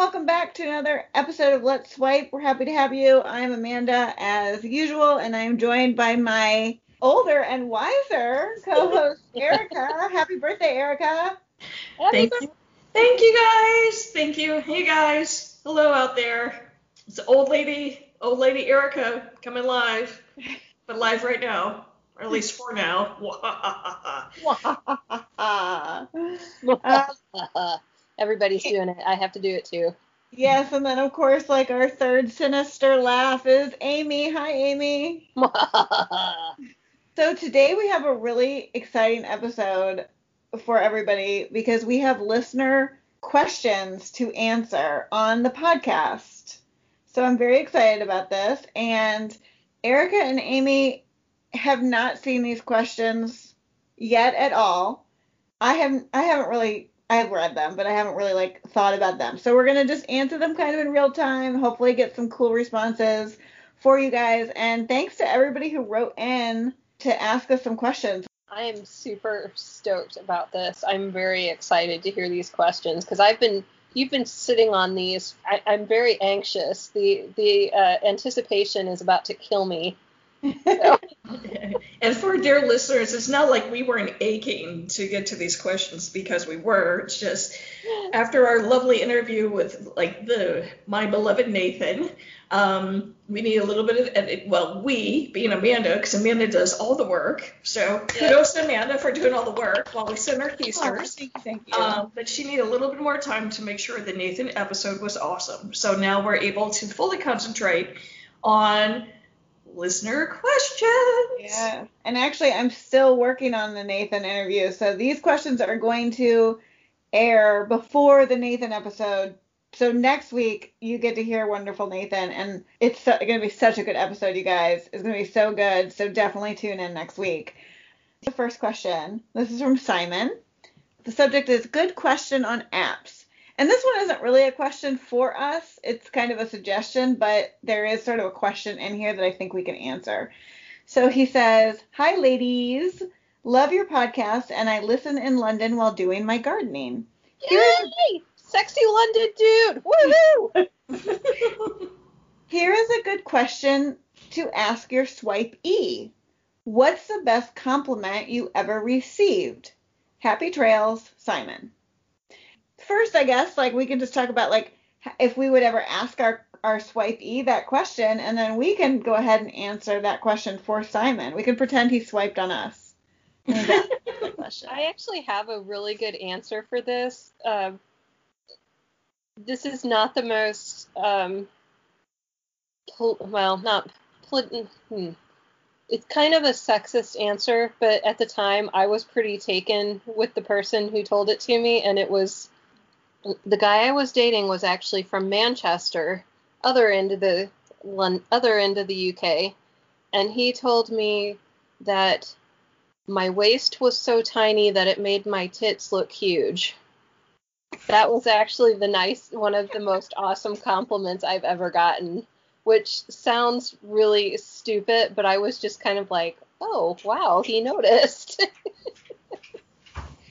welcome back to another episode of Let's Swipe. We're happy to have you. I'm Amanda as usual, and I'm joined by my older and wiser co-host Erica. happy birthday, Erica. Thank you. Thank you guys. Thank you. Hey guys. Hello out there. It's old lady, old lady Erica coming live, but live right now, or at least for now. Uh, Everybody's doing it. I have to do it too. yes, and then of course, like our third sinister laugh is Amy. Hi, Amy. So today we have a really exciting episode for everybody because we have listener questions to answer on the podcast. So I'm very excited about this. And Erica and Amy have not seen these questions yet at all. I haven't I haven't really I've read them, but I haven't really like thought about them. So we're gonna just answer them kind of in real time, hopefully get some cool responses for you guys. And thanks to everybody who wrote in to ask us some questions. I am super stoked about this. I'm very excited to hear these questions because I've been you've been sitting on these. I, I'm very anxious. The the uh, anticipation is about to kill me. and for dear listeners, it's not like we weren't aching to get to these questions because we were. It's just after our lovely interview with like the my beloved Nathan, um, we need a little bit of edit. Well, we being Amanda, because Amanda does all the work. So kudos to Amanda for doing all the work while we send our Oh, thank you, thank you. Um, but she needed a little bit more time to make sure the Nathan episode was awesome. So now we're able to fully concentrate on listener questions. Yeah. And actually, I'm still working on the Nathan interview. So these questions are going to air before the Nathan episode. So next week, you get to hear Wonderful Nathan. And it's so, going to be such a good episode, you guys. It's going to be so good. So definitely tune in next week. The first question this is from Simon. The subject is Good question on apps. And this one isn't really a question for us. It's kind of a suggestion, but there is sort of a question in here that I think we can answer. So he says, Hi, ladies. Love your podcast, and I listen in London while doing my gardening. Yay! Sexy London dude! Woohoo! Here is a good question to ask your swipe E. What's the best compliment you ever received? Happy trails, Simon. First, I guess, like we can just talk about like if we would ever ask our our swipe E that question, and then we can go ahead and answer that question for Simon. We can pretend he swiped on us. I actually have a really good answer for this. Um, this is not the most, um, pol- well, not, pol- hmm. it's kind of a sexist answer, but at the time I was pretty taken with the person who told it to me, and it was the guy I was dating was actually from Manchester, other end of the other end of the UK, and he told me that my waist was so tiny that it made my tits look huge. That was actually the nice one of the most awesome compliments I've ever gotten, which sounds really stupid, but I was just kind of like, "Oh, wow, he noticed."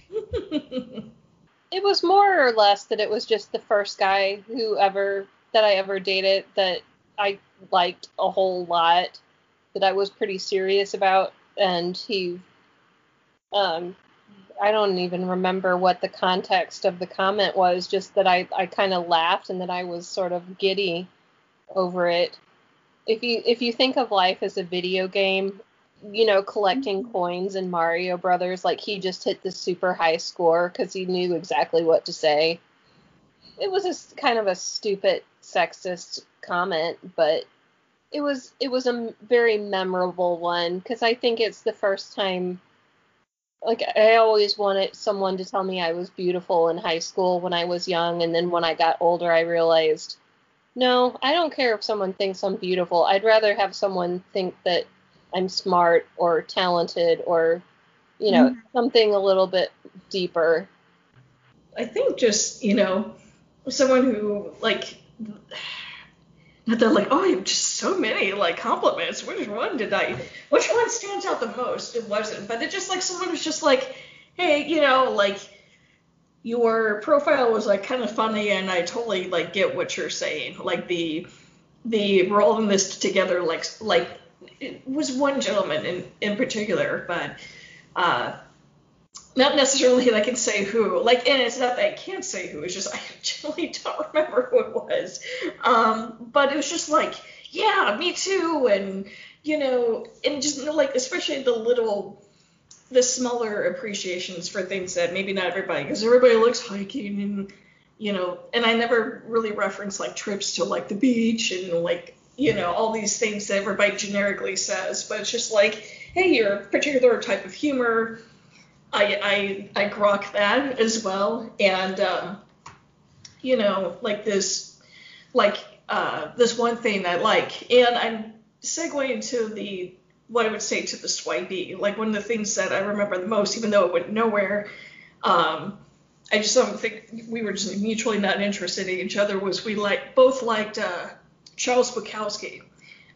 it was more or less that it was just the first guy who ever that I ever dated that I liked a whole lot that I was pretty serious about. And he um I don't even remember what the context of the comment was just that I I kind of laughed and that I was sort of giddy over it. If you if you think of life as a video game you know collecting mm-hmm. coins in Mario Brothers like he just hit the super high score cuz he knew exactly what to say it was a kind of a stupid sexist comment but it was it was a very memorable one because I think it's the first time like I always wanted someone to tell me I was beautiful in high school when I was young and then when I got older I realized no, I don't care if someone thinks I'm beautiful. I'd rather have someone think that I'm smart or talented or you know, mm-hmm. something a little bit deeper. I think just, you know, someone who like they're like, oh, you have just so many like compliments. Which one did I? Which one stands out the most? It wasn't, but it just like someone was just like, hey, you know, like your profile was like kind of funny, and I totally like get what you're saying. Like the the rolling this together, like like it was one gentleman in in particular, but uh, not necessarily I can say who. Like, and it's not that I can't say who. It's just I generally don't remember who it was. Um, but it was just like, yeah, me too, and you know, and just like especially the little the smaller appreciations for things that maybe not everybody, because everybody likes hiking and you know, and I never really reference like trips to like the beach and like you know all these things that everybody generically says, but it's just like, hey, you're a particular type of humor. I I I grok that as well, and um, you know, like this, like uh, this one thing I like, and I'm segueing to the what I would say to the swipey. Like one of the things that I remember the most, even though it went nowhere, um, I just don't think we were just mutually not interested in each other. Was we like both liked uh, Charles Bukowski,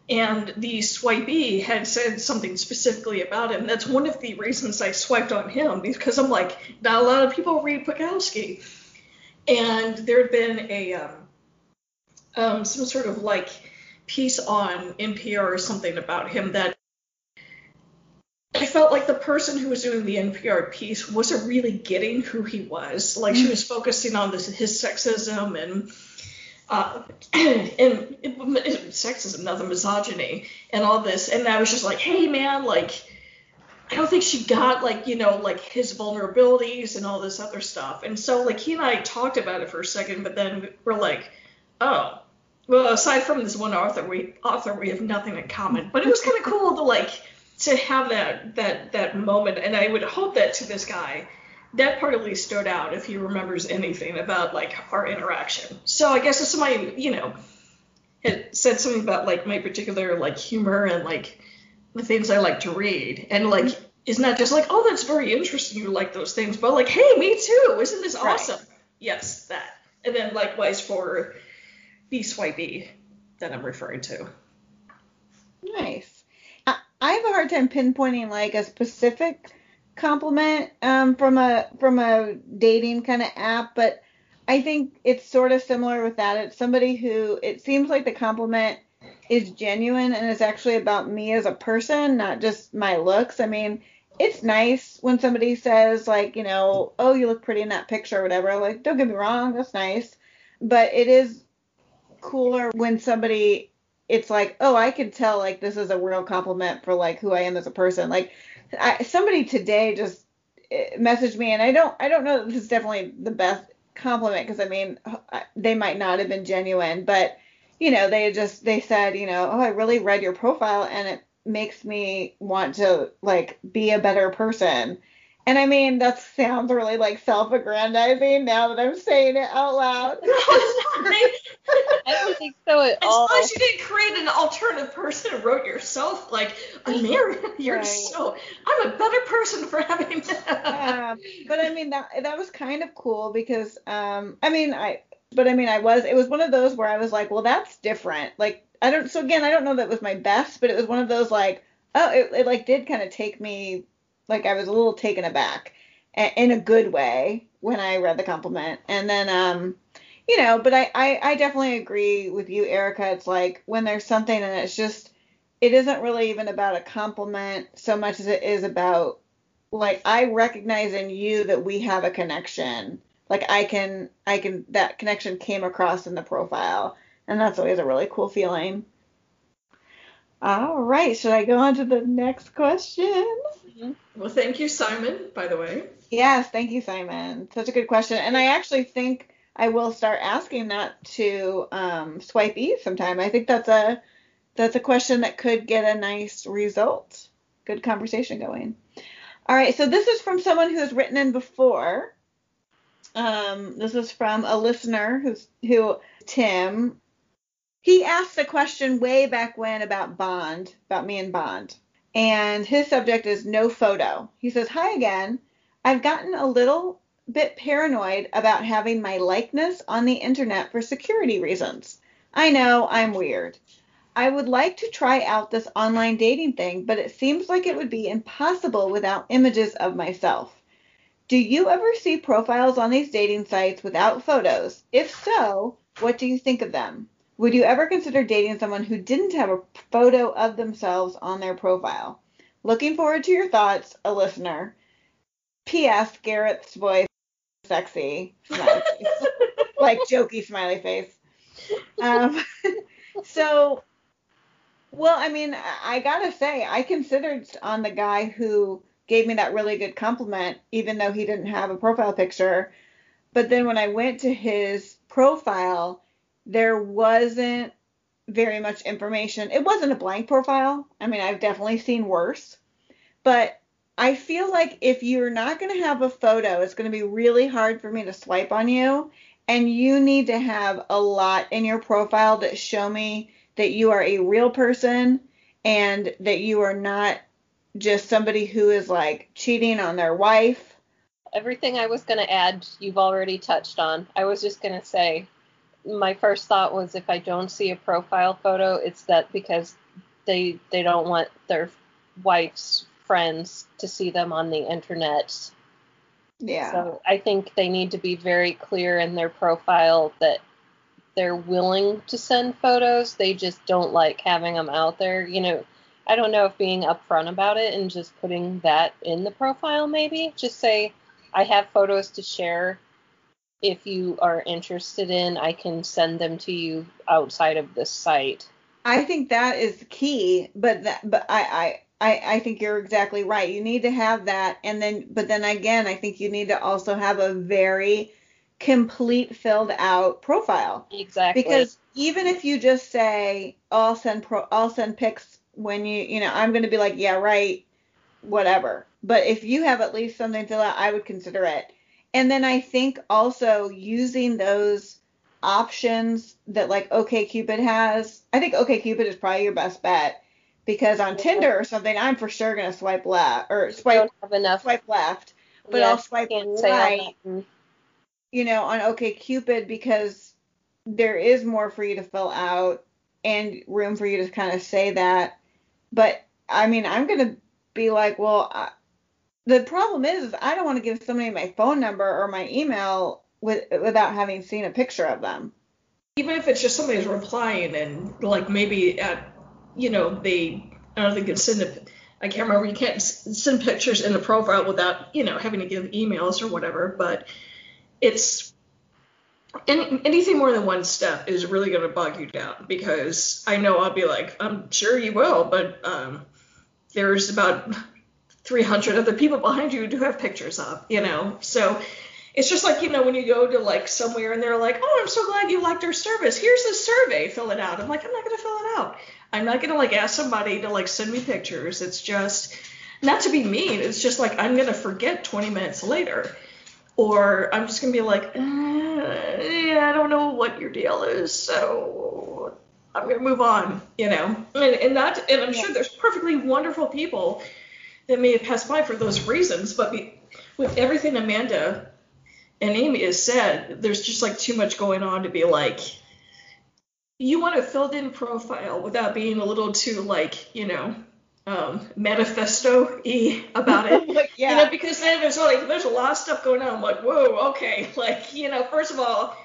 and the swipey had said something specifically about him. That's one of the reasons I swiped on him because I'm like, not a lot of people read Bukowski, and there had been a um, um, some sort of like piece on NPR or something about him that I felt like the person who was doing the NPR piece wasn't really getting who he was. Like she mm. was focusing on this his sexism and uh, and it, it, sexism, misogyny and all this. And I was just like, hey man, like I don't think she got like you know like his vulnerabilities and all this other stuff. And so like he and I talked about it for a second, but then we're like, oh, well aside from this one author, we author we have nothing in common. But it was kind of cool to like to have that that that moment, and I would hope that to this guy, that part at least stood out if he remembers anything about like our interaction. So I guess if somebody you know had said something about like my particular like humor and like the things I like to read, and like is not just like oh that's very interesting you like those things, but like hey me too isn't this awesome? Right. Yes that, and then likewise for the swipey that I'm referring to. Nice. I have a hard time pinpointing like a specific compliment um, from a from a dating kind of app, but I think it's sort of similar with that. It's somebody who it seems like the compliment is genuine and is actually about me as a person, not just my looks. I mean, it's nice when somebody says like, you know, oh, you look pretty in that picture or whatever. Like, don't get me wrong, that's nice, but it is cooler when somebody it's like, oh, I can tell like this is a real compliment for like who I am as a person. Like I, somebody today just eh, messaged me, and I don't, I don't know this is definitely the best compliment because I mean they might not have been genuine, but you know they just they said, you know, oh, I really read your profile and it makes me want to like be a better person. And I mean, that sounds really like self-aggrandizing now that I'm saying it out loud. I don't think so at as all. As long as you didn't create an alternative person and wrote yourself like, I'm. You're right. so, I'm a better person for having that. Um, but I mean, that that was kind of cool because, um, I mean, I, but I mean, I was, it was one of those where I was like, well, that's different. Like, I don't, so again, I don't know that was my best, but it was one of those like, oh, it, it like did kind of take me like I was a little taken aback in a good way when I read the compliment. And then, um, you know, but I, I, I definitely agree with you, Erica. It's like when there's something and it's just, it isn't really even about a compliment so much as it is about, like, I recognize in you that we have a connection. Like, I can, I can, that connection came across in the profile. And that's always a really cool feeling. All right. Should I go on to the next question? Mm-hmm. Well, thank you, Simon, by the way. Yes, thank you, Simon. Such a good question. And I actually think I will start asking that to um, Swipe E sometime. I think that's a that's a question that could get a nice result. Good conversation going. All right, so this is from someone who has written in before. Um, this is from a listener who's who Tim. He asked a question way back when about Bond, about me and Bond and his subject is no photo. He says, Hi again. I've gotten a little bit paranoid about having my likeness on the internet for security reasons. I know I'm weird. I would like to try out this online dating thing, but it seems like it would be impossible without images of myself. Do you ever see profiles on these dating sites without photos? If so, what do you think of them? Would you ever consider dating someone who didn't have a photo of themselves on their profile? Looking forward to your thoughts, a listener. P.S. Garrett's voice sexy smiley face. like jokey smiley face. Um, so, well, I mean, I gotta say, I considered on the guy who gave me that really good compliment, even though he didn't have a profile picture. But then when I went to his profile, there wasn't very much information. It wasn't a blank profile. I mean, I've definitely seen worse. But I feel like if you're not going to have a photo, it's going to be really hard for me to swipe on you. And you need to have a lot in your profile that show me that you are a real person and that you are not just somebody who is like cheating on their wife. Everything I was going to add, you've already touched on. I was just going to say my first thought was if I don't see a profile photo, it's that because they they don't want their wife's friends to see them on the internet. Yeah. So I think they need to be very clear in their profile that they're willing to send photos. They just don't like having them out there. You know, I don't know if being upfront about it and just putting that in the profile maybe. Just say, I have photos to share. If you are interested in, I can send them to you outside of this site. I think that is key, but that, but I, I, I think you're exactly right. You need to have that, and then, but then again, I think you need to also have a very complete filled out profile. Exactly. Because even if you just say, I'll send pro, I'll send pics when you, you know, I'm going to be like, yeah, right, whatever. But if you have at least something to fill out, I would consider it. And then I think also using those options that like OKCupid has. I think OKCupid is probably your best bet because on Tinder or something, I'm for sure gonna swipe left or swipe have enough. swipe left, but Yeah, I'll swipe right. You know, on OKCupid because there is more for you to fill out and room for you to kind of say that. But I mean, I'm gonna be like, well, I, the problem is, is I don't want to give somebody my phone number or my email with without having seen a picture of them. even if it's just somebody's replying and like maybe at you know they I don't think it's send it. I can't remember. You can't send pictures in the profile without you know having to give emails or whatever. But it's any, anything more than one step is really going to bog you down because I know I'll be like I'm sure you will, but um, there's about 300 other people behind you to have pictures of, you know. So it's just like you know when you go to like somewhere and they're like, oh, I'm so glad you liked our service. Here's the survey, fill it out. I'm like, I'm not gonna fill it out. I'm not gonna like ask somebody to like send me pictures. It's just not to be mean. It's just like I'm gonna forget 20 minutes later, or I'm just gonna be like, uh, yeah, I don't know what your deal is, so I'm gonna move on, you know. And, and that, and I'm sure there's perfectly wonderful people that may have passed by for those reasons, but be, with everything Amanda and Amy has said, there's just like too much going on to be like, you want a filled in profile without being a little too like, you know, um, manifesto y about it. Yeah. You know, because then there's like there's a lot of stuff going on. I'm like, whoa, okay. Like, you know, first of all,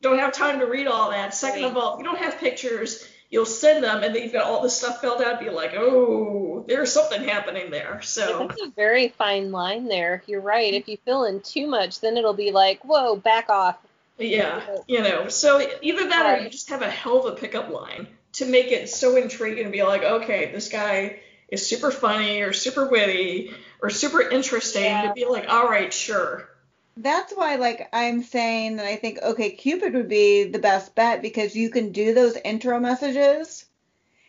don't have time to read all that. Second of all, you don't have pictures, you'll send them and then you've got all this stuff filled out, be like, oh, there's something happening there. So That's a very fine line there. You're right. If you fill in too much, then it'll be like, whoa, back off. yeah, you know. So either that or you just have a hell of a pickup line to make it so intriguing and be like, okay, this guy is super funny or super witty or super interesting Yeah. to be like, all right, sure. That's why, like, I'm saying that I think OkCupid would be the best bet because you can do those intro messages,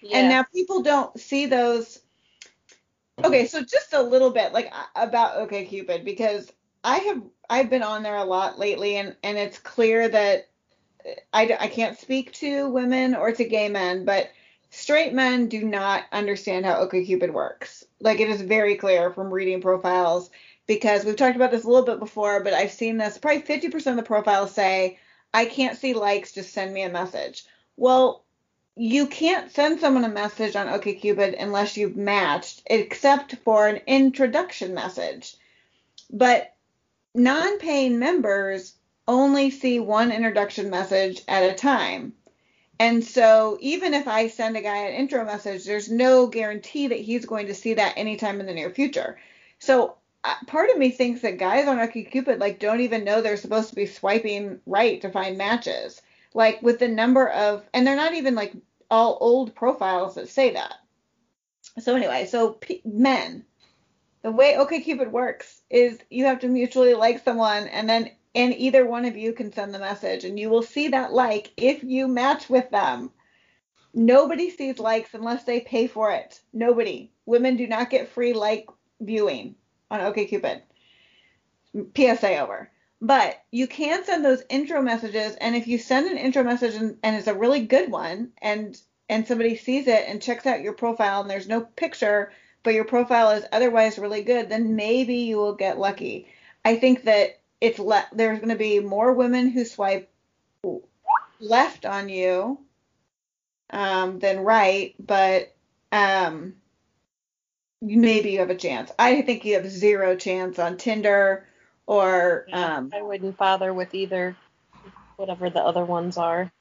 Yeah. and now people don't see those. Okay, so just a little bit, like about OkCupid, because I have I've been on there a lot lately, and and it's clear that uh, I I can't speak to women or to gay men, but straight men do not understand how OkCupid works. Like it is very clear from reading profiles because we've talked about this a little bit before, but I've seen this probably 50% of the profiles say, I can't see likes, just send me a message. Well, you can't send someone a message on OkCupid unless you've matched, except for an introduction message. But non-paying members only see one introduction message at a time. And so even if I send a guy an intro message, there's no guarantee that he's going to see that anytime in the near future. So part of me thinks that guys on OkCupid like don't even know they're supposed to be swiping right to find matches. Like with the number of, and they're not even like all old profiles that say that. So anyway, so p- men, the way OkCupid works is you have to mutually like someone, and then and either one of you can send the message, and you will see that like if you match with them. Nobody sees likes unless they pay for it. Nobody. Women do not get free like viewing on OkCupid. PSA over. But you can send those intro messages, and if you send an intro message and, and it's a really good one, and and somebody sees it and checks out your profile, and there's no picture, but your profile is otherwise really good, then maybe you will get lucky. I think that it's le- there's going to be more women who swipe left on you um, than right, but um, maybe you have a chance. I think you have zero chance on Tinder or. Um, I wouldn't bother with either, whatever the other ones are.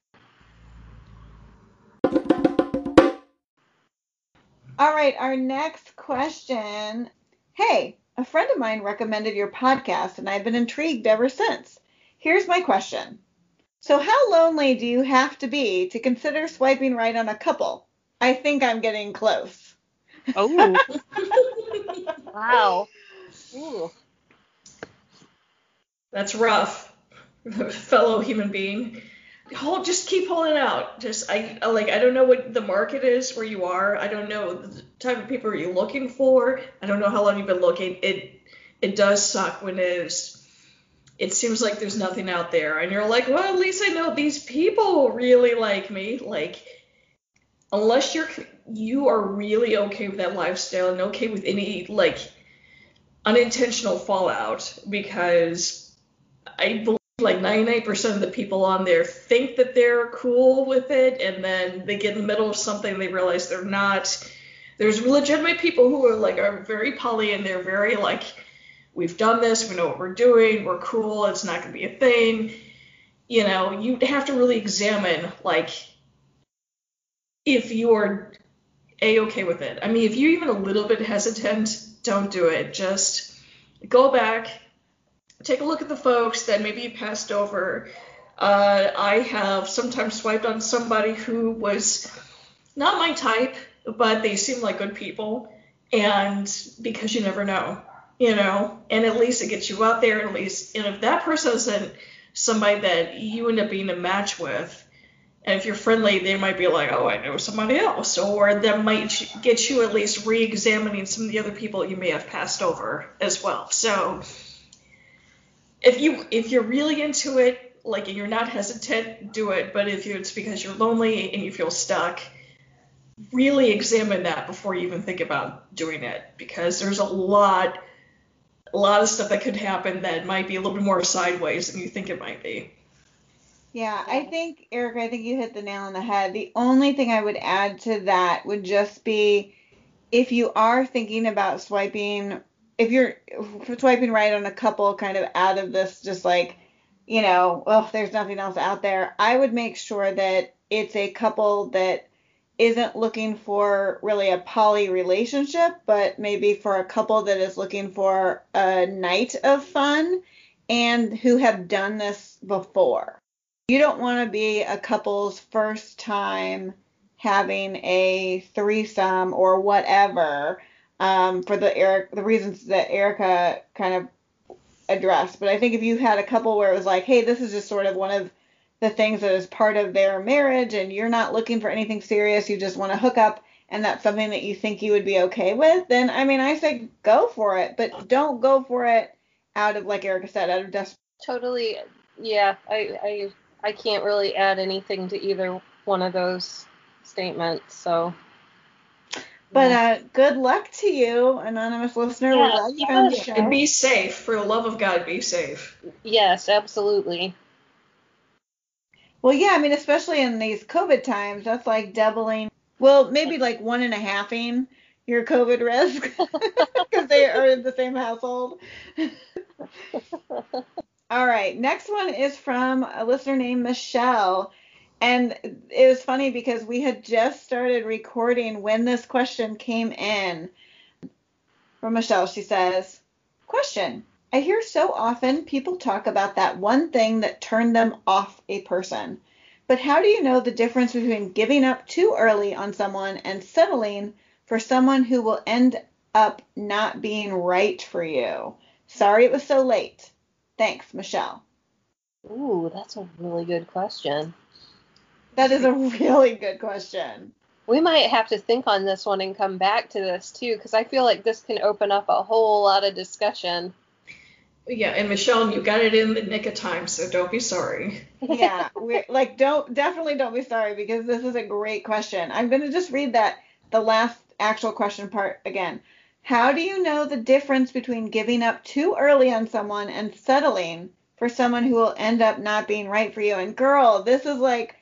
All right, our next question. Hey, a friend of mine recommended your podcast, and I've been intrigued ever since. Here's my question. So, how lonely do you have to be to consider swiping right on a couple? I think I'm getting close. Oh. wow. Ooh. That's rough, fellow human being. Hold, just keep holding out. Just I I like I don't know what the market is where you are. I don't know the type of people you're looking for. I don't know how long you've been looking. It it does suck when it is. It seems like there's nothing out there, and you're like, well, at least I know these people really like me. Like, unless you're you are really okay with that lifestyle and okay with any like unintentional fallout, because I believe like 99% of the people on there think that they're cool with it and then they get in the middle of something they realize they're not. There's legitimate people who are like are very poly and they're very like we've done this we know what we're doing we're cool it's not going to be a thing. You know you have to really examine like if you're a okay with it i mean if you're even a little bit hesitant don't do it just go back take a look at the folks that maybe you passed over. Uh, I have sometimes swiped on somebody who was not my type, but they seem like good people. And because you never know, you know, and at least it gets you out there, at least. And if that person isn't somebody that you end up being a match with, and if you're friendly, they might be like, oh, I know somebody else. Or that might get you at least re examining some of the other people you may have passed over as well. So, if you if you're really into it, like and you're not hesitant, do it. But if it's because you're lonely and you feel stuck, really examine that before you even think about doing it because there's a lot a lot of stuff that could happen that might be a little bit more sideways than you think it might be. Yeah, I think Eric, I think you hit the nail on the head. The only thing I would add to that would just be if you are thinking about swiping if you're swiping right on a couple kind of out of this just like you know oh there's nothing else out there i would make sure that it's a couple that isn't looking for really a poly relationship but maybe for a couple that is looking for a night of fun and who have done this before you don't want to be a couple's first time having a threesome or whatever um, for the Eric the reasons that Erica kind of addressed. But I think if you had a couple where it was like, hey, this is just sort of one of the things that is part of their marriage, and you're not looking for anything serious, you just want to hook up, and that's something that you think you would be okay with, then I mean, I say go for it, but don't go for it out of like Erica said, out of desperation. Totally, yeah. I I I can't really add anything to either one of those statements, so. But uh, good luck to you, anonymous listener. We're Yeah, glad you found the show. And be safe. For the love of God, be safe. Yes, absolutely. Well, yeah, I mean, especially in these COVID times, that's like doubling. Well, maybe like one and a halfing your COVID risk because they are in the same household. All right. Next one is from a listener named Michelle. And it was funny because we had just started recording when this question came in. From Michelle, she says, Question. I hear so often people talk about that one thing that turned them off a person. But how do you know the difference between giving up too early on someone and settling for someone who will end up not being right for you? Sorry it was so late. Thanks, Michelle. Ooh, that's a really good question. That is a really good question. We might have to think on this one and come back to this too, because I feel like this can open up a whole lot of discussion. Yeah, and Michelle, you got it in the nick of time, so don't be sorry. yeah, we like don't definitely don't be sorry because this is a great question. I'm gonna just read that the last actual question part again. How do you know the difference between giving up too early on someone and settling for someone who will end up not being right for you? And girl, this is like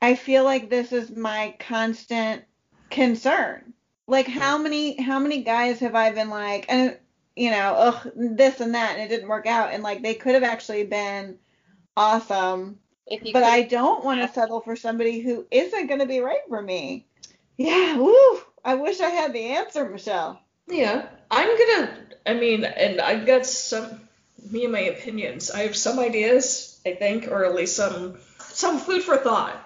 I feel like this is my constant concern. Like how many how many guys have I been like and you know, ugh, this and that and it didn't work out and like they could have actually been awesome. But I don't want to settle for somebody who isn't going to be right for me. Yeah, woo. I wish I had the answer, Michelle. Yeah, I'm gonna. I mean, and I've got some me and my opinions. I have some ideas, I think, or at least some some food for thought.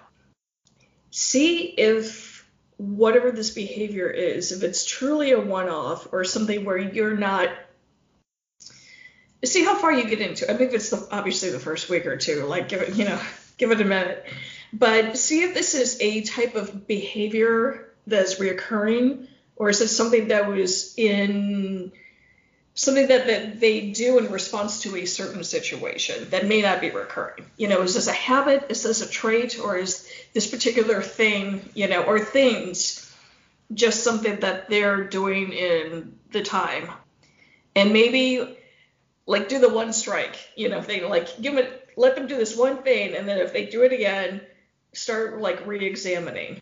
See if whatever this behavior is, if it's truly a one-off or something where you're not. See how far you get into. I think it's the, obviously the first week or two. Like give it, you know, give it a minute. But see if this is a type of behavior that's reoccurring or is it something that was in something that, that they do in response to a certain situation that may not be recurring? You know is this a habit? Is this a trait? Or is this particular thing you know or things just something that they're doing in the time? And maybe like do the one strike you know thing like give it let them do this one thing and then if they do it again start like re-examining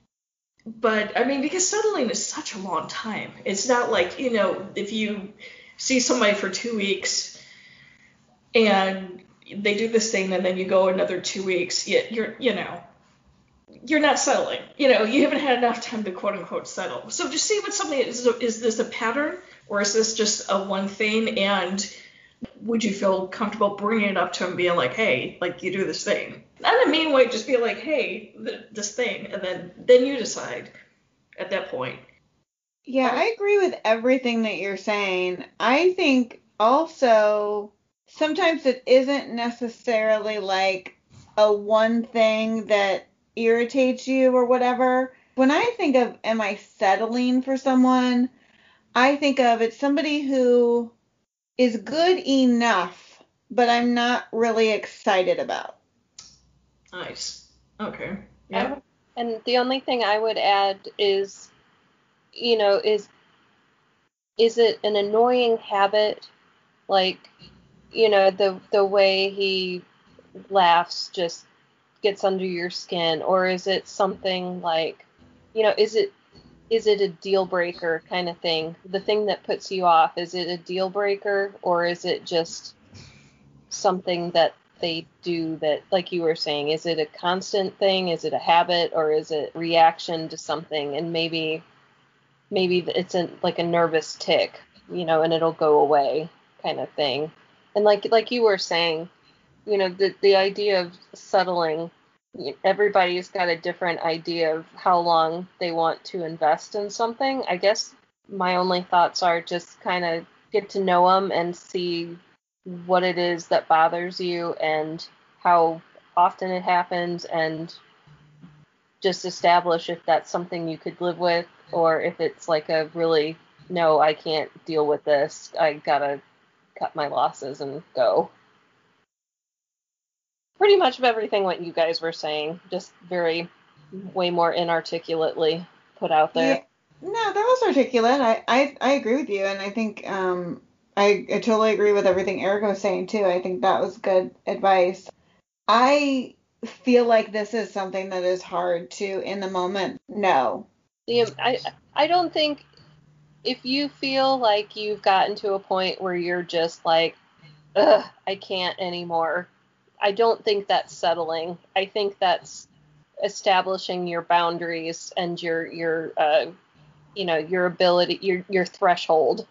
but I mean, because settling is such a long time. It's not like, you know, if you see somebody for two weeks and they do this thing and then you go another two weeks, you're, you know, you're not settling. You know, you haven't had enough time to quote unquote settle. So just see what something is. Is this a pattern or is this just a one thing? And would you feel comfortable bringing it up to him, being like, hey, like you do this thing? Not in a mean way, just be like, hey, th- this thing, and then then you decide at that point. Yeah, I agree with everything that you're saying. I think also sometimes it isn't necessarily like a one thing that irritates you or whatever. When I think of am I settling for someone, I think of it's somebody who is good enough, but I'm not really excited about. Nice. Okay. Yeah. And the only thing I would add is, you know, is is it an annoying habit, like, you know, the the way he laughs just gets under your skin, or is it something like, you know, is it is it a deal breaker kind of thing? The thing that puts you off, is it a deal breaker, or is it just something that they do that like you were saying is it a constant thing? Is it a habit? Or is it reaction to something? And maybe maybe it's a, like a nervous tick you know and it'll go away kind of thing. And like like you were saying you know the the idea of settling everybody's got a different idea of how long they want to invest in something. I guess my only thoughts are just kind of get to know them and see what it is that bothers you and how often it happens and just establish if that's something you could live with or if it's like a really no i can't deal with this. I gotta cut my losses and go. Pretty much of everything what you guys were saying. Just very way more inarticulately put out there. Yeah. no that was articulate. I, I i agree with you. And i think um I, I totally agree with everything Erica was saying too. I think that was good advice. I feel like this is something that is hard to in the moment know. Yeah, I I don't think if you feel like you've gotten to a point where you're just like ugh, I can't anymore. I don't think that's settling. I think that's establishing your boundaries and your your uh, you know your ability your your threshold.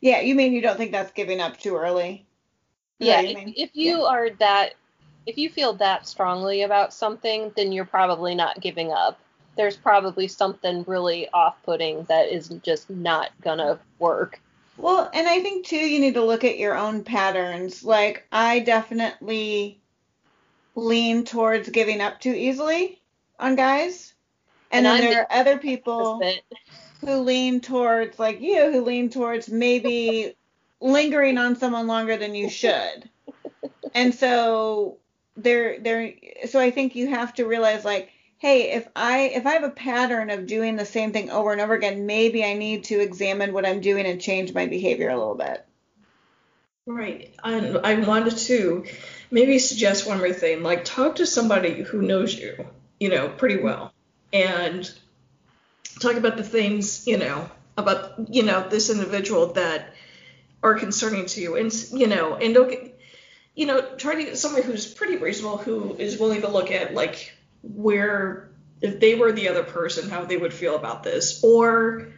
Yeah, you mean you don't think that's giving up too early? Is yeah, you if, if, you yeah. are that if you feel that strongly about something, then you're probably not giving up. There's probably something really off-putting that is just not gonna work. Well, and I think too you need to look at your own patterns. Like I definitely lean towards giving up too easily on guys. And, and then I'm there are other people who lean towards like you who lean towards maybe lingering on someone longer than you should. and so there there so I think you have to realize like hey, if I if I have a pattern of doing the same thing over and over again, maybe I need to examine what I'm doing and change my behavior a little bit. Right. And I wanted to maybe suggest one more thing, like talk to somebody who knows you, you know, pretty well, and talk about the things, you know, about you know this individual that are concerning to you, and you know, and don't get, you know, try to get somebody who's pretty reasonable, who is willing to look at like where if they were the other person, how they would feel about this, or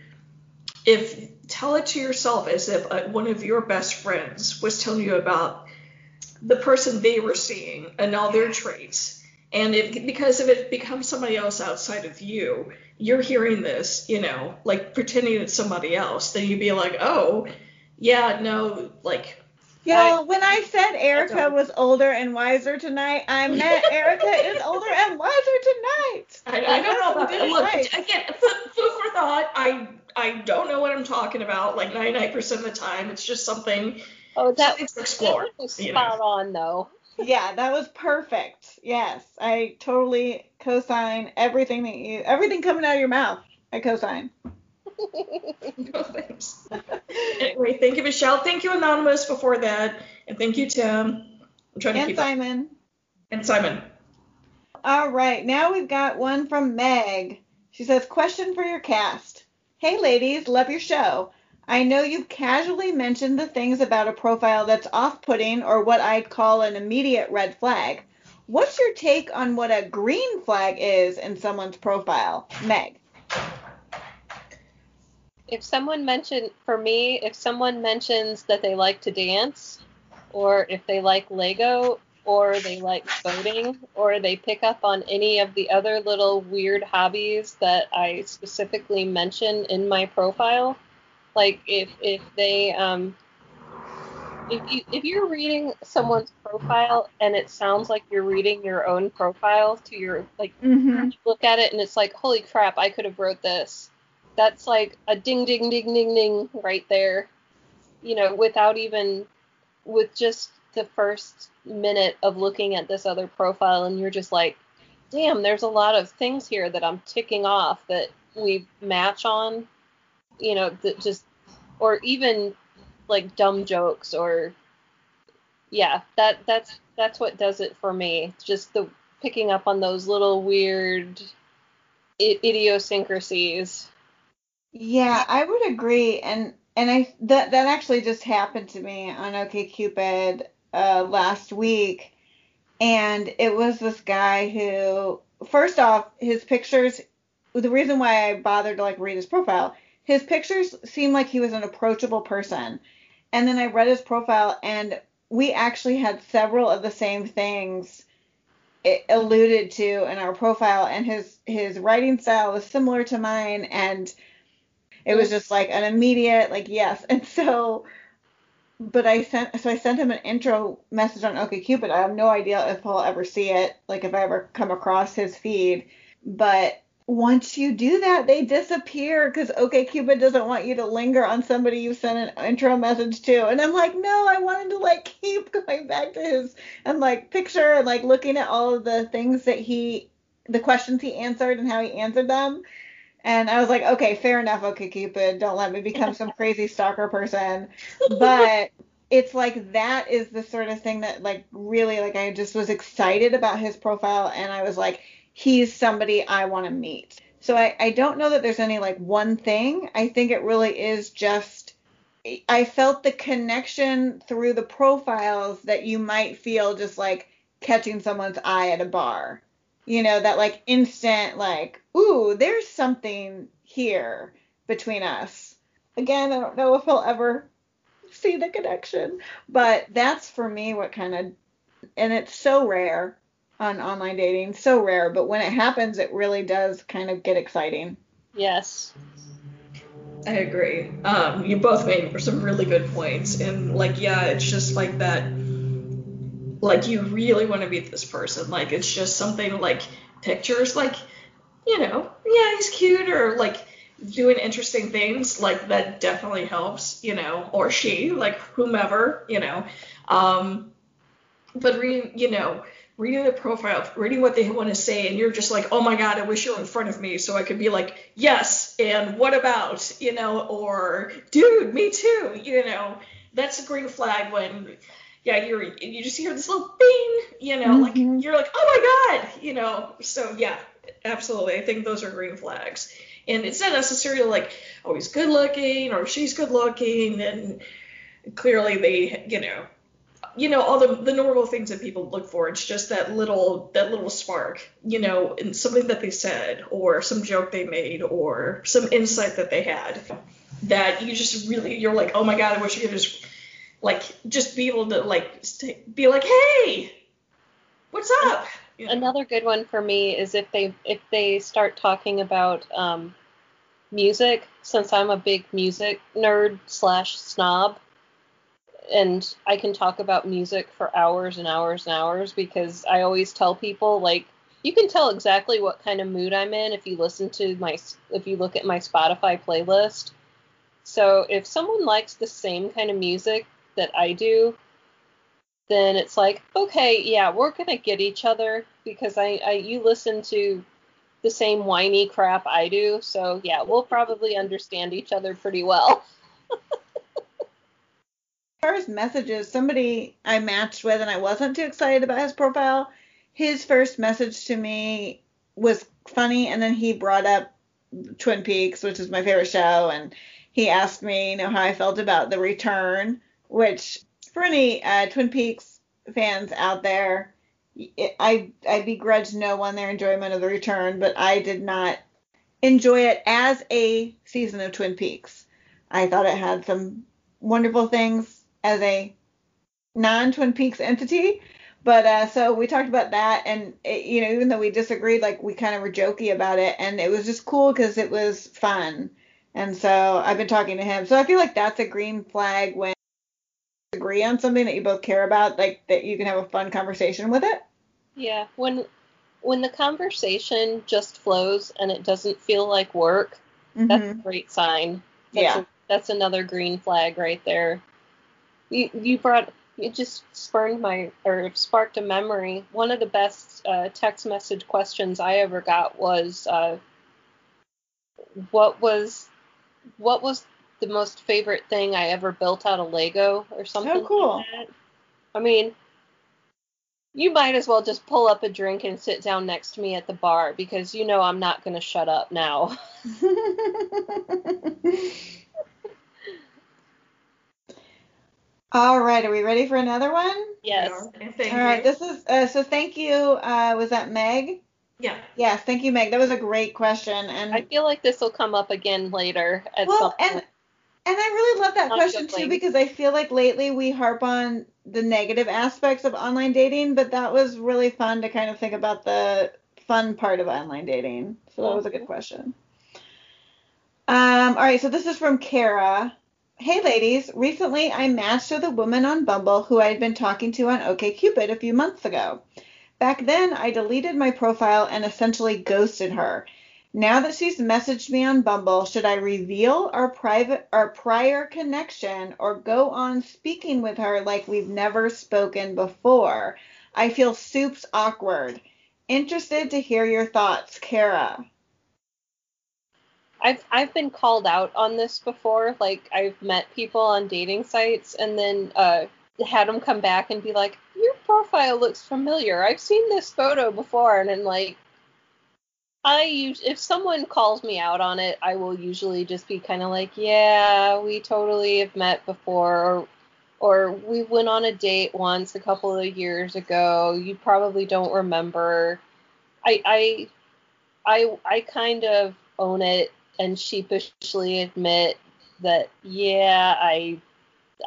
if tell it to yourself as if uh, one of your best friends was telling you about the person they were seeing and all their traits. And if because if it becomes somebody else outside of you, you're hearing this, you know, like pretending it's somebody else, then you'd be like, oh, yeah, no, like yeah, when I said Erica was older and wiser tonight, I meant Erica is older and wiser tonight. I, I don't know about that. Look, again, food for thought. I I don't know what I'm talking about. Like 99% of the time, it's just something. Oh, that to explore. That was spot know. on though. Yeah, that was perfect. Yes, I totally co-sign everything that you, everything coming out of your mouth. I co-sign no thanks. anyway, thank you, Michelle. Thank you, Anonymous, before that. And thank you, Tim. I'm trying and to keep Simon. Up. And Simon. All right, now we've got one from Meg. She says, Question for your cast. Hey, ladies, love your show. I know you've casually mentioned the things about a profile that's off putting or what I'd call an immediate red flag. What's your take on what a green flag is in someone's profile? Meg if someone mentioned for me, if someone mentions that they like to dance, or if they like Lego, or they like boating, or they pick up on any of the other little weird hobbies that I specifically mention in my profile, like if if they um if you if you're reading someone's profile and it sounds like you're reading your own profile to your like mm-hmm. look at it and it's like holy crap I could have wrote this that's like a ding ding ding ding ding right there you know without even with just the first minute of looking at this other profile and you're just like damn there's a lot of things here that i'm ticking off that we match on you know that just or even like dumb jokes or yeah that that's that's what does it for me. Just the picking up on those little weird idiosyncrasies. Yeah, I would agree, and and I that that actually just happened to me on OkCupid uh, last week, and it was this guy who, first off, his pictures. The reason why I bothered to like read his profile, his pictures seemed like he was an approachable person, and then I read his profile, and we actually had several of the same things alluded to in our profile, and his his writing style was similar to mine, and it was just like an immediate like yes. And so but I sent so I sent him an intro message on OkCupid. I have no idea if he'll ever see it, like if I ever come across his feed. But once you do that, they disappear because Okay, OkCupid doesn't want you to linger on somebody you sent an intro message to. And I'm like, no, I wanted to like keep going back to his and like picture and like looking at all of the things that he, the questions he answered and how he answered them. And I was like, okay, fair enough, Okay, OkCupid. Don't let me become some crazy stalker person. But it's like that is the sort of thing that like really like I just was excited about his profile and I was like, he's somebody I want to meet. So I, I don't know that there's any like one thing. I think it really is just I felt the connection through the profiles that you might feel just like catching someone's eye at a bar. You know, that like instant, like, ooh, there's something here between us. Again, I don't know if I'll ever see the connection, but that's for me what kind of, and it's so rare on online dating, so rare, but when it happens, it really does kind of get exciting. Yes. I agree. Um, you both made some really good points, and like, yeah, it's just like that. Like, you really want to meet this person. Like, it's just something like pictures, like, you know, yeah, he's cute, or like doing interesting things. Like, that definitely helps, you know, or she, like whomever, you know. Um, but reading, you know, reading the profile, reading what they want to say, and you're just like, oh my god, I wish you were in front of me so I could be like, yes, and what about, you know, or dude, me too, you know, that's a green flag when, yeah, you're you just hear this little bing, you know, mm-hmm. like you're like, oh my god, you know, so yeah, absolutely, I think those are green flags, and it's not necessarily like, oh, he's good looking or she's good looking, and clearly they, you know you know all the the normal things that people look for it's just that little that little spark you know in something that they said or some joke they made or some insight that they had that you just really you're like oh my god i wish you could just like just be able to like be like hey what's up you know? another good one for me is if they if they start talking about um music since i'm a big music nerd slash snob and I can talk about music for hours and hours and hours because I always tell people like you can tell exactly what kind of mood I'm in if you listen to my if you look at my Spotify playlist. So if someone likes the same kind of music that I do, then it's like, okay, yeah, we're gonna get each other because I, I you listen to the same whiny crap I do, so yeah, we'll probably understand each other pretty well. far as messages, somebody I matched with and I wasn't too excited about his profile, his first message to me was funny, and then he brought up Twin Peaks, which is my favorite show, and he asked me, you know, how I felt about the return, which for any uh, Twin Peaks fans out there, I I begrudge no one their enjoyment of the return, but I did not enjoy it as a season of Twin Peaks. I thought it had some wonderful things as a non Twin Peaks entity. But uh, so we talked about that, and it, you know, even though we disagreed, like we kind of were jokey about it, and it was just cool because it was fun. And so I've been talking to him. So I feel like that's a green flag when you agree on something that you both care about, like that you can have a fun conversation with it. Yeah, when when the conversation just flows and it doesn't feel like work, mm-hmm. that's a great sign. That's yeah, a, that's another green flag right there. You, you brought it just spurned my or sparked a memory. One of the best uh, text message questions I ever got was, uh, "What was what was the most favorite thing I ever built out of Lego or something?" Oh, cool. Like I mean, you might as well just pull up a drink and sit down next to me at the bar because you know I'm not going to shut up now. All right, are we ready for another one? Yes. All right, this is uh, so. Thank you. Uh, was that Meg? Yeah. Yes, thank you, Meg. That was a great question, and I feel like this will come up again later. At well, and and I really love that Not question too because I feel like lately we harp on the negative aspects of online dating, but that was really fun to kind of think about the fun part of online dating. So that was a good question. Um, all right, so this is from Kara. Hey ladies, recently I matched with a woman on Bumble who I had been talking to on OkCupid a few months ago. Back then, I deleted my profile and essentially ghosted her. Now that she's messaged me on Bumble, should I reveal our private our prior connection or go on speaking with her like we've never spoken before? I feel soups awkward. Interested to hear your thoughts, Kara. I've I've been called out on this before. Like I've met people on dating sites and then uh, had them come back and be like, "Your profile looks familiar. I've seen this photo before." And then like, I use if someone calls me out on it, I will usually just be kind of like, yeah, we totally have met before, or or we went on a date once a couple of years ago. You probably don't remember. I I I I kind of own it and sheepishly admit that yeah, I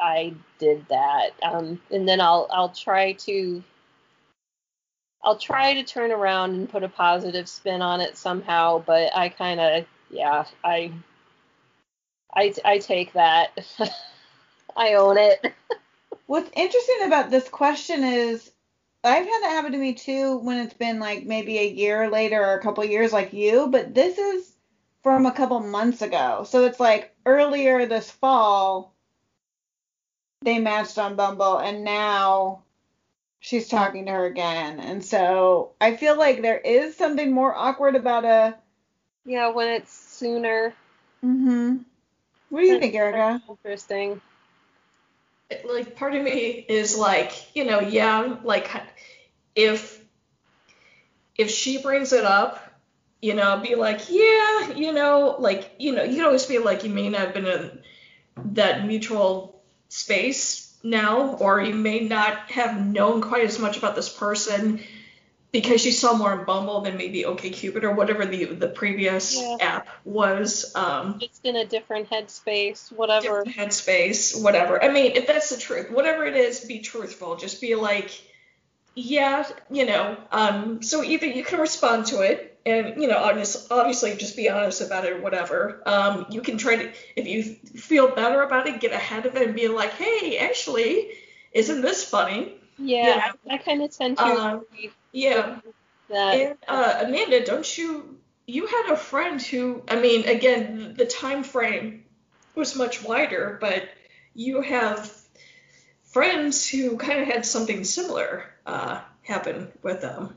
I did that. Um, and then I'll I'll try to I'll try to turn around and put a positive spin on it somehow, but I kind of yeah, I I I take that. I own it. What's interesting about this question is I've had that happen to me too when it's been like maybe a year later or a couple years like you, but this is from a couple months ago. So it's like earlier this fall they matched on Bumble and now she's talking to her again. And so I feel like there is something more awkward about a yeah, when it's sooner. Mhm. What do you think, Erica? Interesting. Like part of me is like, you know, yeah, like if if she brings it up, you know, be like, yeah, you know, like, you know, you always feel like you may not have been in that mutual space now, or you may not have known quite as much about this person because you saw more in Bumble than maybe OkCupid or whatever the the previous yeah. app was. Um, Just in a different headspace, whatever. Different headspace, whatever. I mean, if that's the truth, whatever it is, be truthful. Just be like, yeah, you know. Um, so either you can respond to it and you know obviously just be honest about it or whatever um, you can try to if you feel better about it get ahead of it and be like hey actually isn't this funny yeah know? i kind of tend to um, yeah that. and uh, amanda don't you you had a friend who i mean again the time frame was much wider but you have friends who kind of had something similar uh, happen with them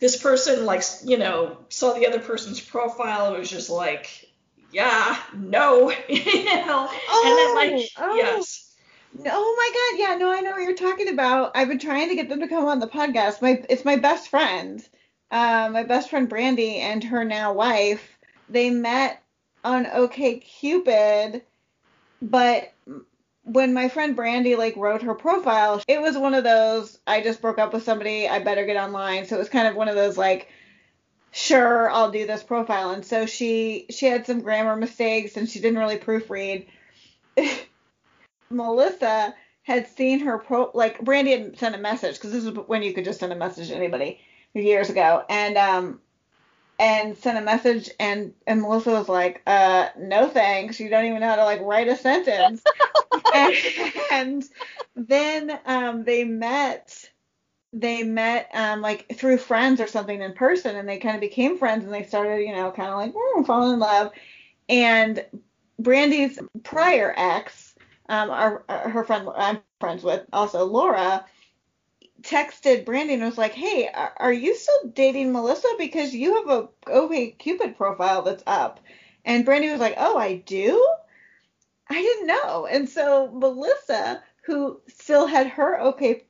this person like you know saw the other person's profile and was just like yeah no you know oh, and then like oh. yes Oh my god, yeah, no, I know what you're talking about. I've been trying to get them to come on the podcast. My it's my best friend, uh, my best friend Brandy and her now wife. They met on OkCupid, but when my friend Brandy like wrote her profile, it was one of those I just broke up with somebody, I better get online. So it was kind of one of those like sure, I'll do this profile. And so she she had some grammar mistakes and she didn't really proofread. Melissa had seen her pro like Brandy had sent a message because this is when you could just send a message to anybody years ago. And um and sent a message and and Melissa was like, uh, no thanks. You don't even know how to like write a sentence. and, and, then um they met they met um like through friends or something in person and they kind of became friends and they started, you know, kind of like mm, falling in love. And Brandy's prior ex, um, our, her friend I'm friends with, also Laura, texted Brandy and was like, "Hey, are you still dating Melissa? Because you have a OkCupid profile that's up." And Brandy was like, "Oh, I do." I didn't know. And so Melissa, who still had her OK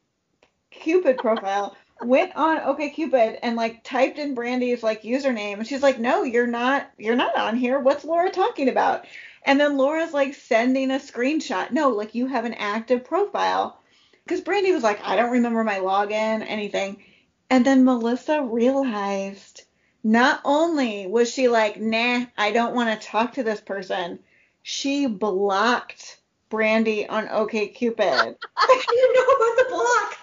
Cupid profile, went on OkCupid and like typed in Brandy's like username, and she's like, "No, you're not. You're not on here. What's Laura talking about?" And then Laura's like sending a screenshot. No, like you have an active profile because Brandy was like, I don't remember my login, anything. And then Melissa realized not only was she like, nah, I don't want to talk to this person, she blocked Brandy on OkCupid. I didn't know about the block.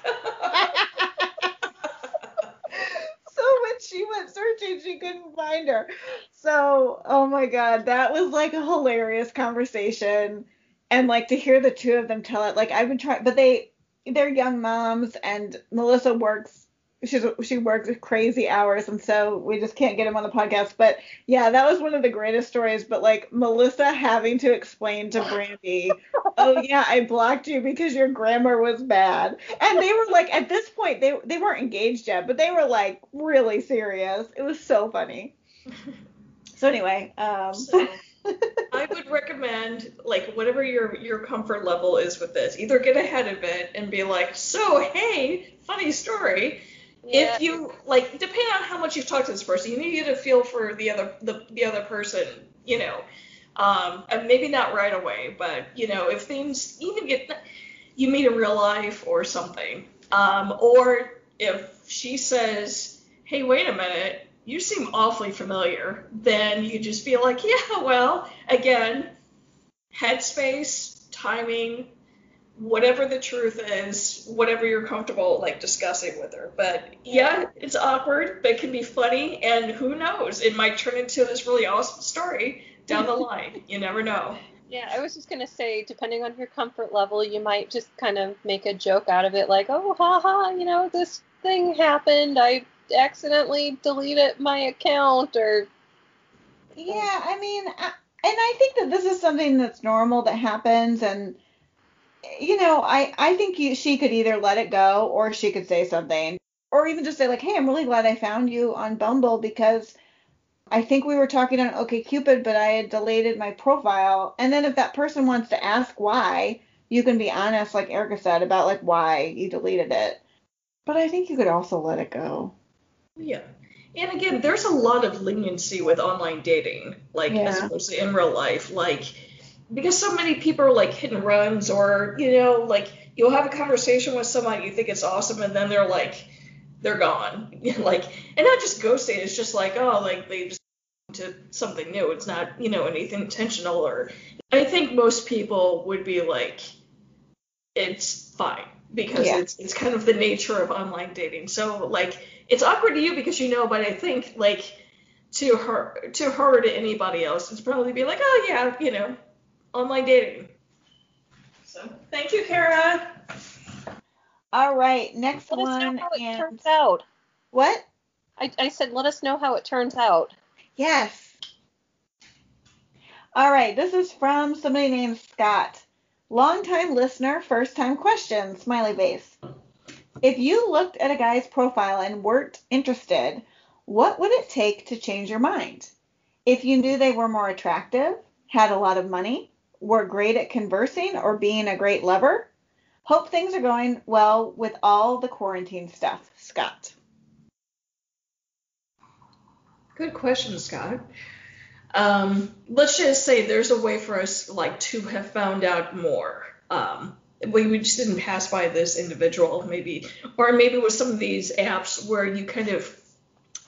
so when she went searching, she couldn't find her. So, oh my God, that was like a hilarious conversation. And like to hear the two of them tell it, like I've been trying, but they they're young moms, and Melissa works. She's she works crazy hours, and so we just can't get him on the podcast. But yeah, that was one of the greatest stories. But like Melissa having to explain to Brandy, oh yeah, I blocked you because your grammar was bad, and they were like, at this point, they they weren't engaged yet, but they were like really serious. It was so funny. So anyway, um. So. I would recommend like whatever your your comfort level is with this. Either get ahead of it and be like, "So, hey, funny story." Yeah. If you like, depending on how much you've talked to this person, you need to get a feel for the other the, the other person, you know. Um, and maybe not right away, but you know, if things even get you meet in real life or something, um, or if she says, "Hey, wait a minute, you seem awfully familiar," then you just be like, "Yeah, well, again, headspace, timing, whatever the truth is, whatever you're comfortable like discussing with her. But yeah, it's awkward, but it can be funny, and who knows, it might turn into this really awesome story down the line. You never know. Yeah, I was just gonna say, depending on your comfort level, you might just kind of make a joke out of it, like, oh, haha, ha, you know, this thing happened. I accidentally deleted my account, or. Yeah, I mean, I, and I think that this is something that's normal that happens, and you know, I I think you, she could either let it go or she could say something, or even just say like, hey, I'm really glad I found you on Bumble because I think we were talking on OkCupid, but I had deleted my profile. And then if that person wants to ask why, you can be honest, like Erica said, about like why you deleted it. But I think you could also let it go. Yeah. And again, there's a lot of leniency with online dating, like yeah. as opposed to in real life. Like because so many people are like hit and runs or, you know, like you'll have a conversation with someone you think it's awesome and then they're like they're gone. like and not just ghosting, it's just like, oh, like they just went to something new. It's not, you know, anything intentional or I think most people would be like it's fine because yeah. it's it's kind of the nature of online dating. So like it's awkward to you because you know, but I think like to her to her to anybody else, it's probably be like, oh yeah, you know, online dating. So thank you, Kara. All right, next let one. Let us know how it and... turns out. What? I, I said let us know how it turns out. Yes. All right, this is from somebody named Scott. Longtime listener, first time question, smiley face. If you looked at a guy's profile and weren't interested, what would it take to change your mind? If you knew they were more attractive, had a lot of money, were great at conversing or being a great lover. Hope things are going well with all the quarantine stuff. Scott. Good question, Scott. Um, let's just say there's a way for us like to have found out more. Um, we, we just didn't pass by this individual, maybe, or maybe with some of these apps where you kind of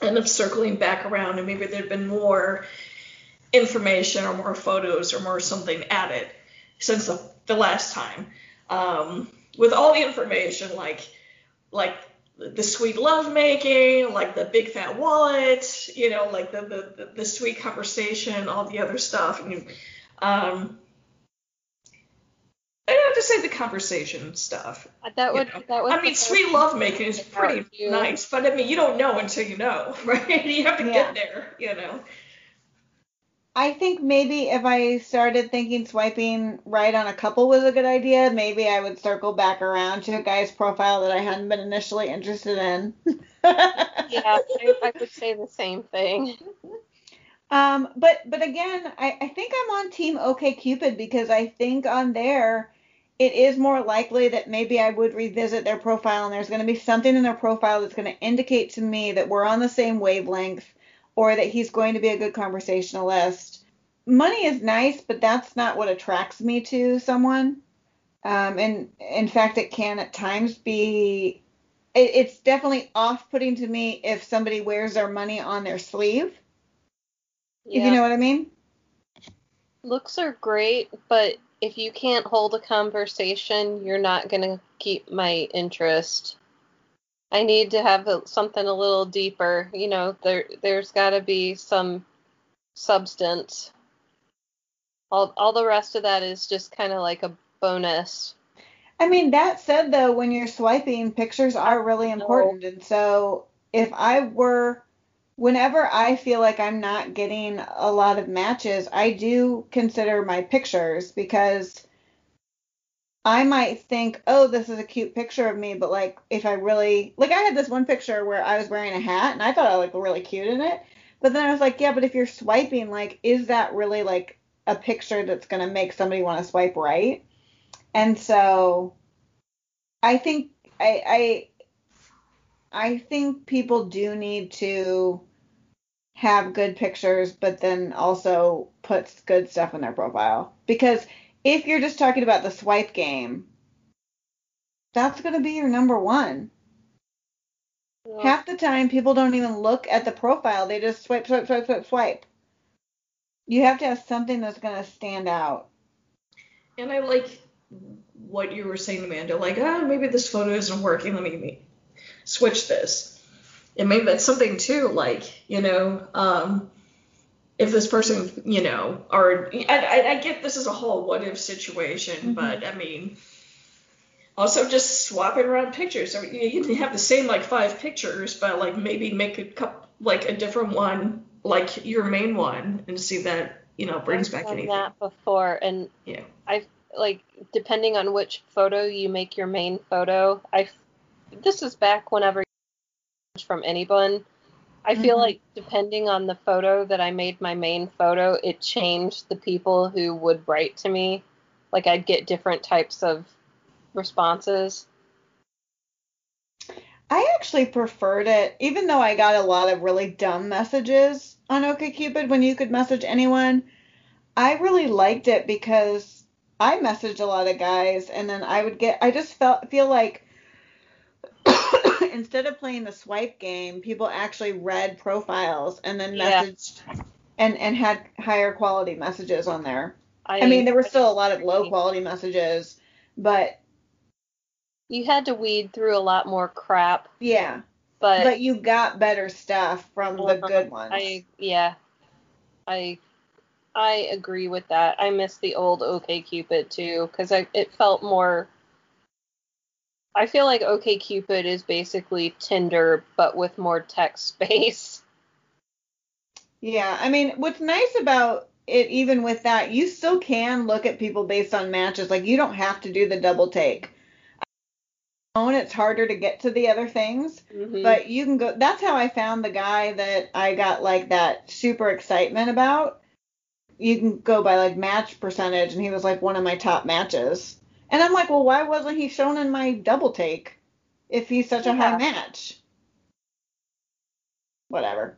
end up circling back around and maybe there'd been more information or more photos or more something added since the, the last time. Um, with all the information, like like the sweet love making, like the big fat wallet, you know, like the the, the sweet conversation, all the other stuff. And, um, I have to say the conversation stuff. That would you know? that would. I mean, sweet love making is pretty nice, but I mean, you don't know until you know, right? You have to yeah. get there, you know. I think maybe if I started thinking swiping right on a couple was a good idea, maybe I would circle back around to a guy's profile that I hadn't been initially interested in. yeah, I, I, would say the same thing. Um, but but again, I, I think I'm on Team OkCupid because I think on there it is more likely that maybe I would revisit their profile and there's going to be something in their profile that's going to indicate to me that we're on the same wavelength or that he's going to be a good conversationalist. Money is nice, but that's not what attracts me to someone. Um, and in fact, it can at times be, it, it's definitely off putting to me if somebody wears their money on their sleeve. Yeah. If you know what I mean? Looks are great, but if you can't hold a conversation, you're not going to keep my interest. I need to have a, something a little deeper. You know, there there's got to be some substance. All all the rest of that is just kind of like a bonus. I mean, that said though, when you're swiping, pictures are really important. And so if I were whenever I feel like I'm not getting a lot of matches, I do consider my pictures because I might think, oh, this is a cute picture of me, but like if I really like I had this one picture where I was wearing a hat and I thought I looked really cute in it. But then I was like, yeah, but if you're swiping, like, is that really like a picture that's gonna make somebody want to swipe right? And so I think I I I think people do need to have good pictures, but then also put good stuff in their profile. Because if you're just talking about the swipe game, that's going to be your number one. Well, Half the time, people don't even look at the profile. They just swipe, swipe, swipe, swipe, swipe. You have to have something that's going to stand out. And I like what you were saying, Amanda. Like, oh, maybe this photo isn't working. Let me, me switch this. And maybe that's something too. Like, you know, um, if this person, you know, or I, I, I get this is a whole what if situation, Mhm. but I mean, also just swapping around pictures. I mean, you can have the same like five pictures, but like maybe make a couple, like a different one, like your main one, and see that you know brings I've back done anything. that before, and Yeah. I've like depending on which photo you make your main photo. I this is back whenever from anyone. I feel Mhm. like depending on the photo that I made my main photo, it changed the people who would write to me. Like I'd get different types of responses. I actually preferred it, even though I got a lot of really dumb messages on OkCupid when you could message anyone. I really liked it because I messaged a lot of guys, and then I would get. I just felt feel like instead of playing the swipe game, people actually read profiles and then Yeah. messaged and and had higher quality messages on there. I, I mean, there were still a lot of low quality messages, but you had to weed through a lot more crap, yeah. but, But you got better stuff from the Uh-huh. good ones. I yeah, I I agree with that. I miss the old OkCupid too because I it felt more. I feel like OkCupid is basically Tinder but with more text space. Yeah, I mean, what's nice about it, even with that, you still can look at people based on matches. Like, you don't have to do the double take. Know it's harder to get to the other things, Mhm. but you can go. That's how I found the guy that I got like that super excitement about. You can go by like match percentage, and he was like one of my top matches. And I'm like, well, why wasn't he shown in my double take if he's such a high match? Whatever.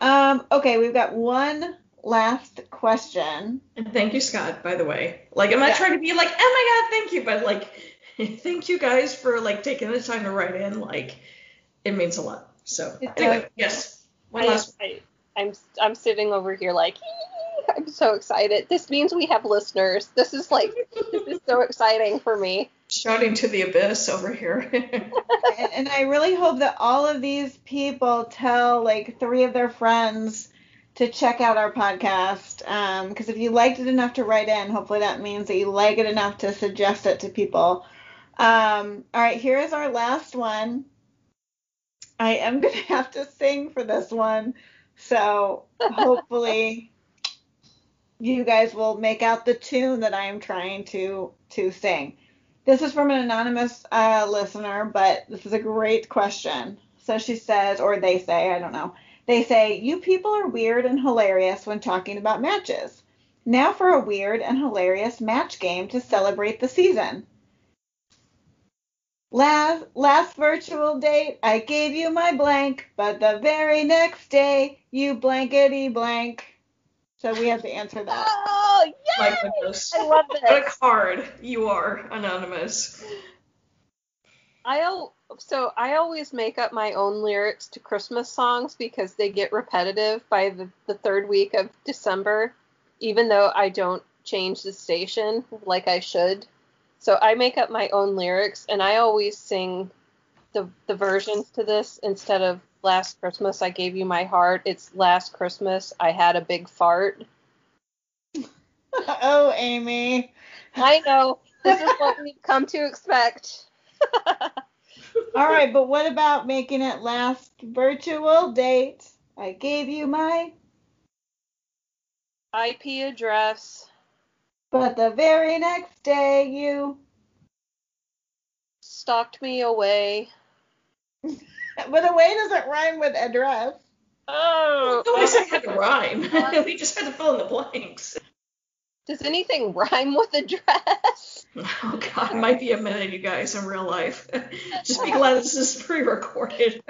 Um, okay, we've got one last question. And thank you, Scott, by the way. Like, I'm not Yeah. trying to be like, oh my god, thank you, but like, thank you guys for like taking the time to write in. Like, it means a lot. So, anyway, does. yes. One I, last. I, I'm I'm sitting over here like I'm so excited. This means we have listeners. This is like this is so exciting for me. Shouting to the abyss over here. and, and I really hope that all of these people tell like three of their friends to check out our podcast. Because if you liked it enough to write in, hopefully that means that you like it enough to suggest it to people. Um, all right, here is our last one. I am going to have to sing for this one. So hopefully you guys will make out the tune that I am trying to to sing. This is from an anonymous uh, listener, but this is a great question. So she says, or they say, I don't know. They say, You people are weird and hilarious when talking about matches. Now for a weird and hilarious match game to celebrate the season. Last, last virtual date, I gave you my blank, but the very next day, you blankety blank. So we have to answer that. Oh yay! I love What a this. card you are, Anonymous. I al- so I always make up my own lyrics to Christmas songs because they get repetitive by the, the third week of December, even though I don't change the station like I should. So I make up my own lyrics and I always sing the the versions to this instead of Last Christmas I gave you my heart. It's Last Christmas I had a big fart. oh, Amy. I know this is what we've come to expect. All right, but what about making it last virtual date? I gave you my, IP address. but the very next day you. stalked me away. But away doesn't rhyme with address. Oh, No, I said it had to rhyme. we just had to fill in the blanks. Does anything rhyme with address? Oh god, it might be a minute, you guys, in real life. Just be glad this is pre-recorded.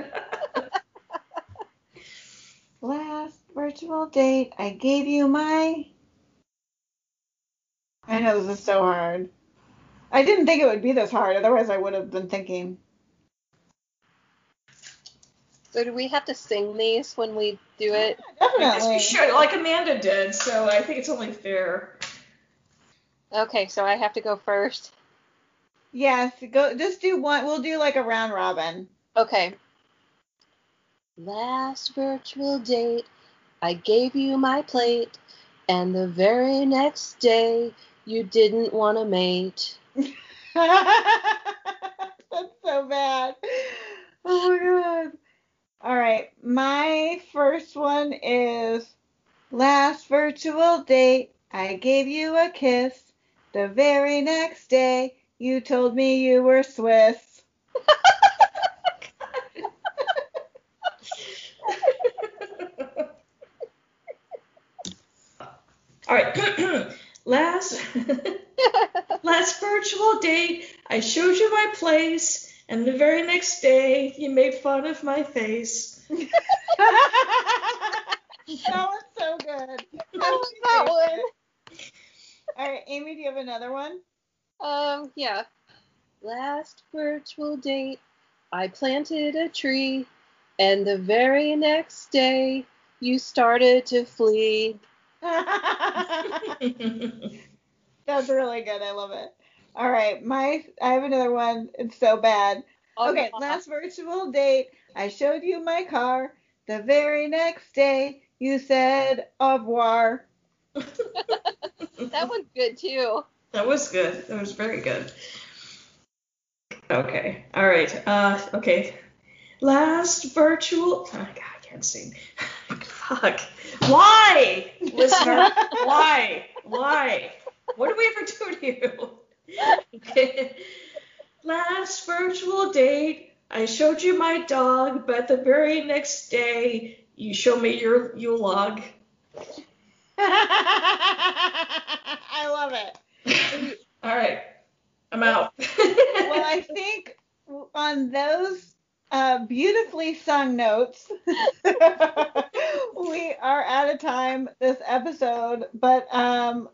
Last virtual date, I gave you my. I know this is so hard. I didn't think it would be this hard, otherwise, I would have been thinking. So do we have to sing these when we do it? I guess Definitely. we should, like Amanda did, so I think it's only fair. Okay, so I have to go first. Yes, go. Just do one. We'll do like a round robin. Okay. Last virtual date, I gave you my plate, and the very next day, you didn't want a mate. That's so bad. Oh my god. All right, my first one is last virtual date. I gave you a kiss. The very next day, you told me you were Swiss. All right. last last virtual date, I showed you my place, and the very next day, you made fun of my face. that was so good. Oh, that one. All right, Amy, do you have another one? Um, yeah. Last virtual date, I planted a tree, and the very next day, you started to flee. That's really good. I love it. All right, my I have another one. It's so bad. Oh, Okay, no. last virtual date, I showed you my car. The very next day, you said au revoir. That one's good too. That was good. That was very good. Okay. All right. Uh, okay. Last virtual. Oh, my God, I can't sing. Fuck. Why, listener? Why? Why? What did we ever do to you? Okay. Last virtual date, I showed you my dog, but the very next day, you show me your Yule log. I love it. All right. I'm out. Well, I think on those uh, beautifully sung notes, we are out of time this episode. But um,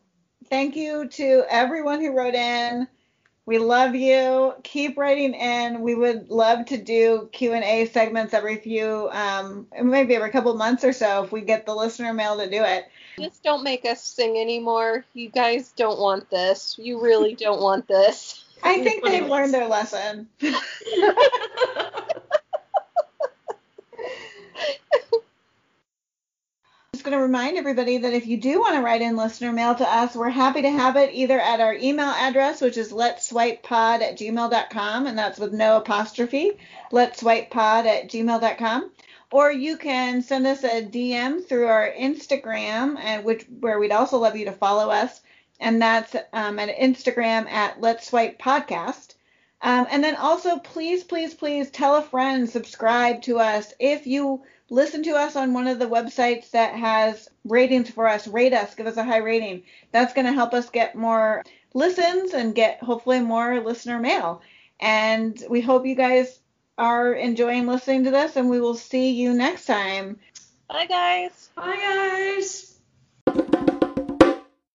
thank you to everyone who wrote in. We love you. Keep writing in. We would love to do Q and A segments every few, um, maybe every couple months or so if we get the listener mail to do it. Just don't make us sing anymore. You guys don't want this. You really don't want this. I think they've learned their lesson. going to remind everybody that if you do want to write in listener mail to us, we're happy to have it either at our email address, which is let's swipe pod at gmail.com, and that's with no apostrophe, let's swipe pod at gmail.com. Or you can send us a DM through our Instagram, and which where we'd also love you to follow us, and that's um, at Instagram at Let's Swipe Podcast. Um, and then also, please, please, please tell a friend, subscribe to us. If you listen to us on one of the websites that has ratings for us, rate us, give us a high rating. That's going to help us get more listens and get hopefully more listener mail. And we hope you guys are enjoying listening to this, and we will see you next time. Bye, guys. Bye, guys.